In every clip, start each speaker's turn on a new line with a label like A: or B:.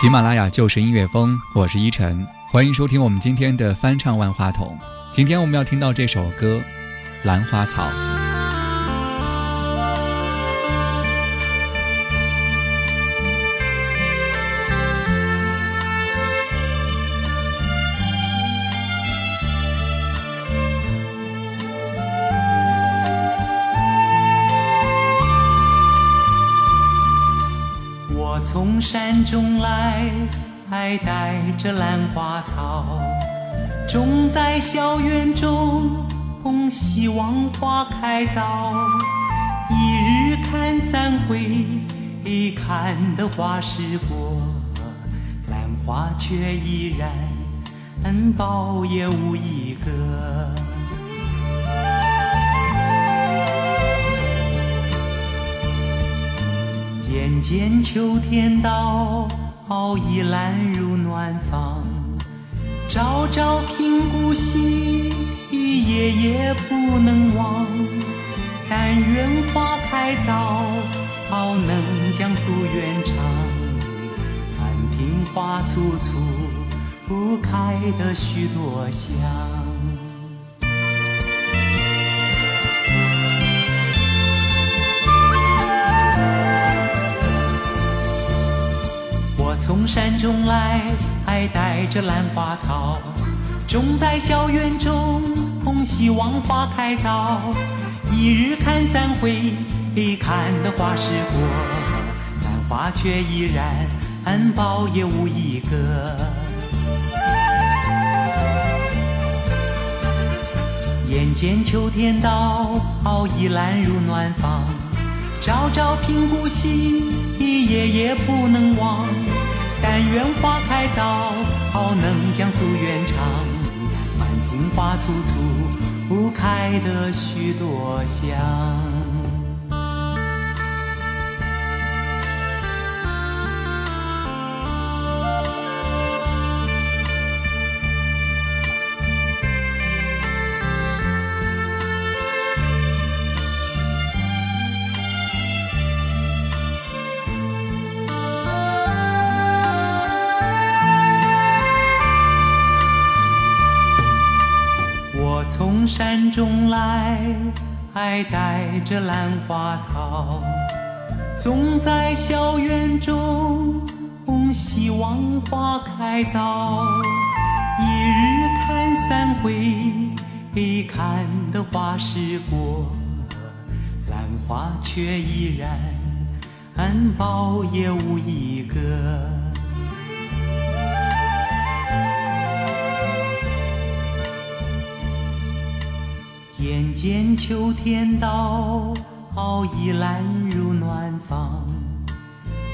A: 喜马拉雅就是音乐风，我是依晨，欢迎收听我们今天的翻唱万花筒。今天我们要听到这首歌《兰花草》。
B: 来，还带着兰花草，种在小园中，希望花开早。一日看三回，看得花时过，兰花却依然苞也无一个。眼见秋天到，倚兰入暖房，朝朝频顾惜，夜夜不能忘。但愿花开早，好能将夙愿偿。看庭花簇簇，不开得许多香。山中来，还带着兰花草，种在小园中，希望花开早。一日看三回，看得花时过，兰花却依然苞也无一个。眼见秋天到，倚兰入暖房，朝朝频顾惜，夜夜不能忘。但愿花开早，好能将夙愿偿。满庭花簇簇，不开得许多香。中来，还带着兰花草，种在小园中，希望花开早。一日看三回，看得花时过，兰花却依然苞也无一个。眼见秋天到，倚兰入暖房，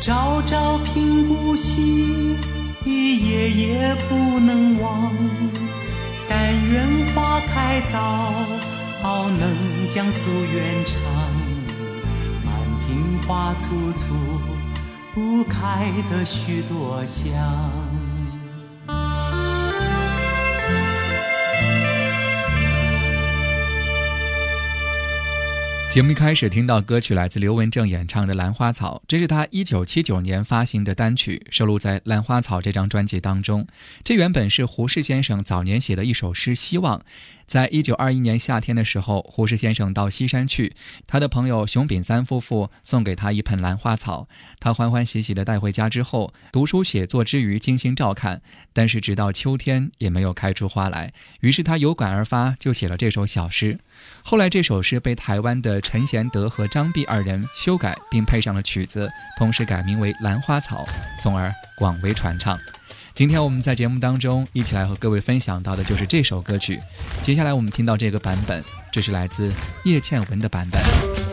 B: 朝朝频顾惜，夜夜不能忘。但愿花开早，能将夙愿偿。满庭花簇簇，不开得许多香。
A: 节目一开始听到歌曲来自刘文正演唱的《兰花草》，这是他一九七九年发行的单曲，收录在《兰花草》这张专辑当中。这原本是胡适先生早年写的一首诗，希望。在一九二一年夏天的时候，胡适先生到西山去，他的朋友熊秉三夫妇送给他一盆兰花草，他欢欢喜喜地带回家之后，读书写作之余精心照看，但是直到秋天也没有开出花来，于是他有感而发，就写了这首小诗。后来这首诗被台湾的陈贤德和张碧二人修改，并配上了曲子，同时改名为《兰花草》，从而广为传唱。今天我们在节目当中一起来和各位分享到的就是这首歌曲。接下来我们听到这个版本，
C: 这是来自叶倩文的版本。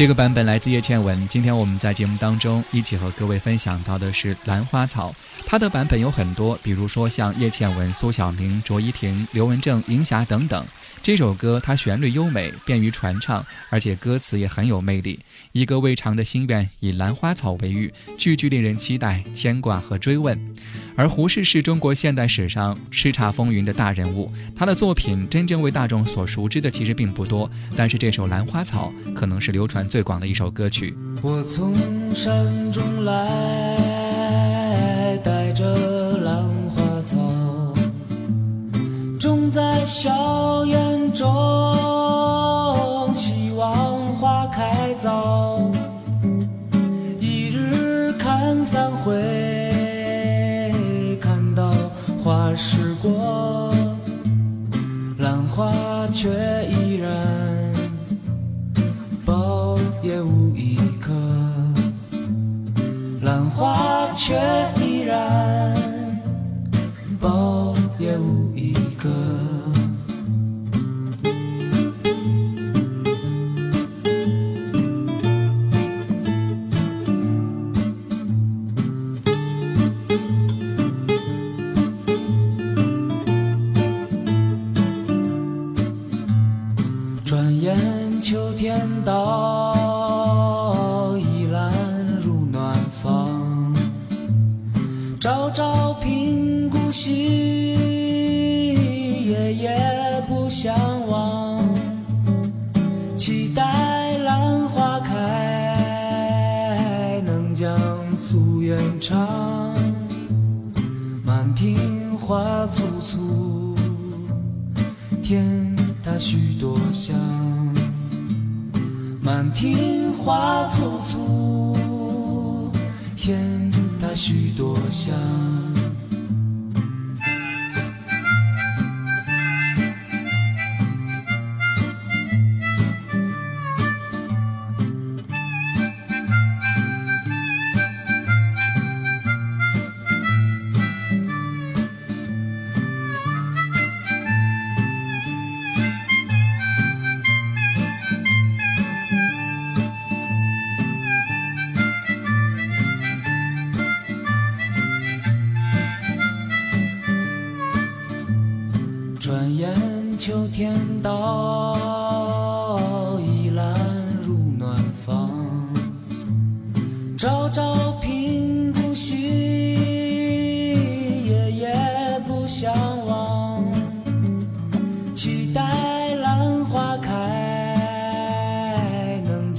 C: 这个版本来自叶倩文。今天我们在节目当中一起和各位分享到的是《兰花草》，它的版本有很多，比如说像叶倩文、苏小明、卓依婷、刘文正、银霞等等。这首歌它旋律优美，便于传唱，而且歌词也很有魅力。一个未偿的心愿，以兰花草为喻，句句令人期待、牵挂和追问。而胡适是中国现代史上叱咤风云的大人物，他的作品真正为大众所熟知的其实并不多，但是这首《兰花草》可能是流传最广的一首歌曲。
D: 我从山中来，带着兰花草，种在硝烟中，希望花开早，一日看三回。看到花时过，兰花却开，能将夙愿偿。满庭花簇簇，添它许多香。满庭花簇簇，添它许多香。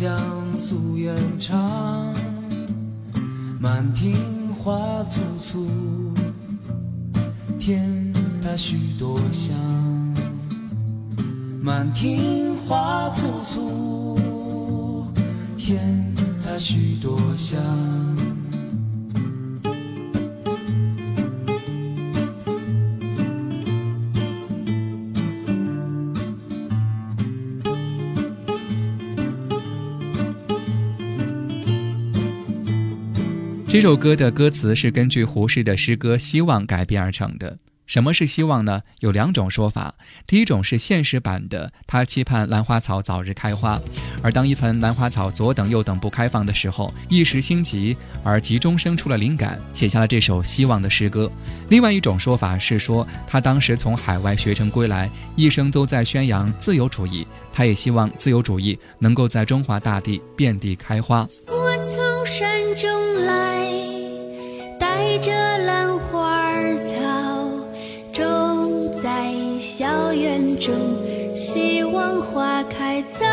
D: 开，能将夙愿偿。满庭花簇簇，添它许多香。满庭花簇簇，添它许多香。
A: 这首歌的歌词是根据胡适的诗歌《希望》改编而成的。什么是希望呢？有两种说法。第一种是现实版的，他期盼兰花草早日开花，而当一盆兰花草左等右等不开放的时候，一时心急而急中生出了灵感，写下了这首希望的诗歌。另外一种说法是说，他当时从海外学成归来，一生都在宣扬自由主义，他也希望自由主义能够在中华大地遍地开花。
E: 我从山中来，着兰花草，种在校园中，希望花开早。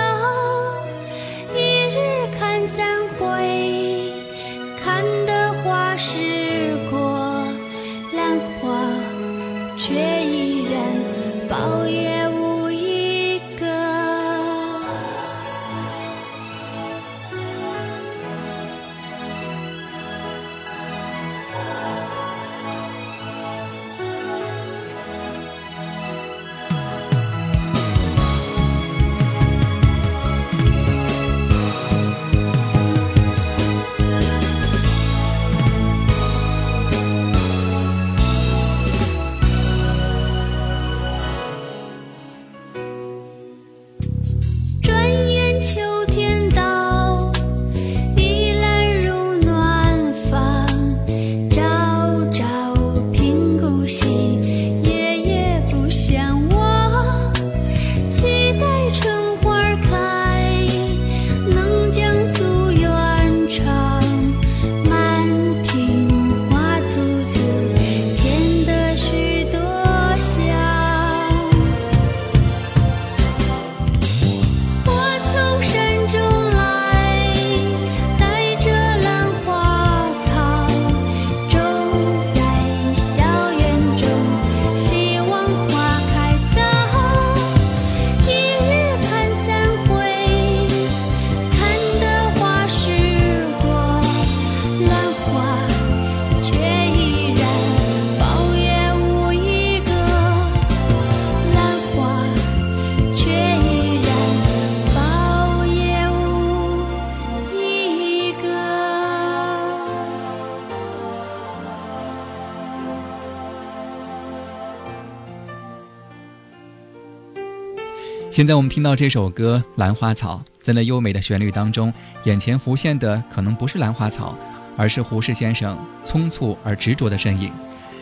A: 现在我们听到这首歌《兰花草》，在那优美的旋律当中，眼前浮现的可能不是兰花草，而是胡适先生匆促而执着的身影。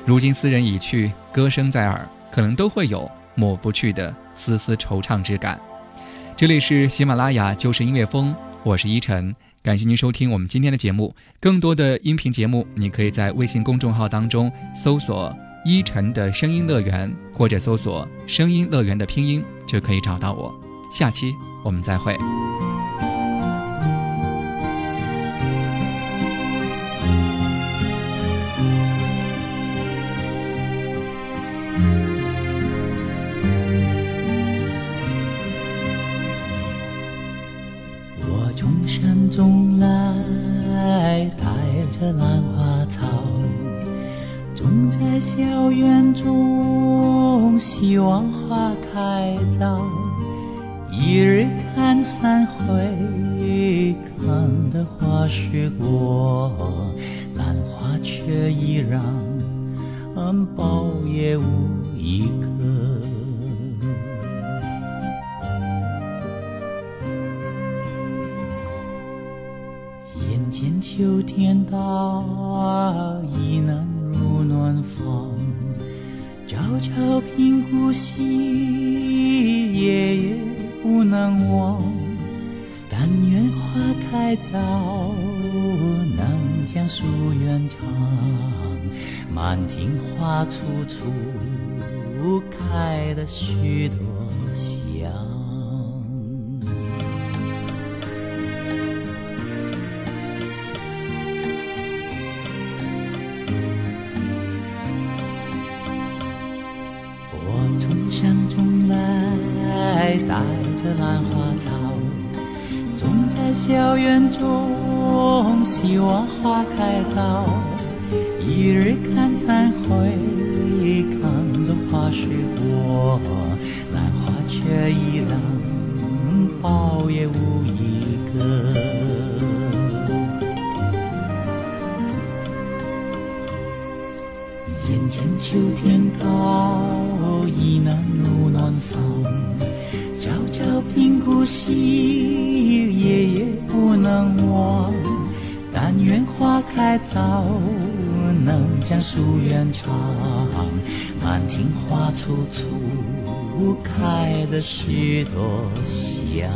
A: 如今斯人已去，歌声在耳，可能都会有抹不去的丝丝惆怅之感。这里是喜马拉雅就是音乐风，我是依晨，感谢您收听我们今天的节目。更多的音频节目，你可以在微信公众号当中搜索“依晨的声音乐园，或者搜索“声音乐园”的拼音，就可以找到我。下期我们再会。
C: 我从山中来，带着兰花草，种在小园中，希望花开早。一日看三回，看得花时过，兰花却依然苞也无一个。眼见秋天到，已能入暖房，朝朝频顾惜，夜夜不能忘。但愿花开早，能将夙愿偿。满庭花簇簇，开了许多香。花开早。一日看三回，看得花时过，兰花却依然苞也无一个。眼见秋天到，已能入暖房，朝朝频顾惜，夜夜不能忘。花开早，能将夙愿偿。满庭花簇簇，开得许多香。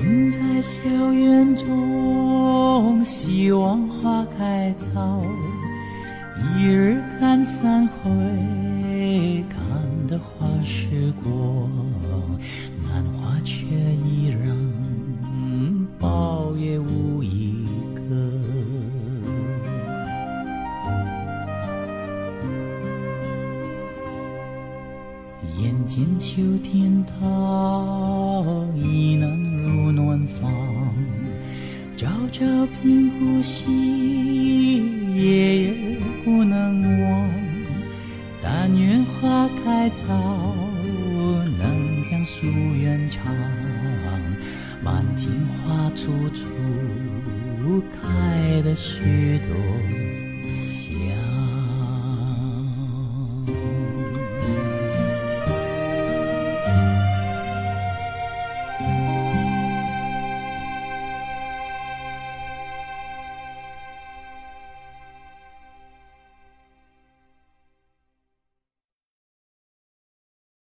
C: 种在小园中，希望花开早。一日看三回，看得花时过，兰花却依然苞也无一个。眼见秋天到，已难，朝朝频顾惜，夜夜不能忘。但愿花开早，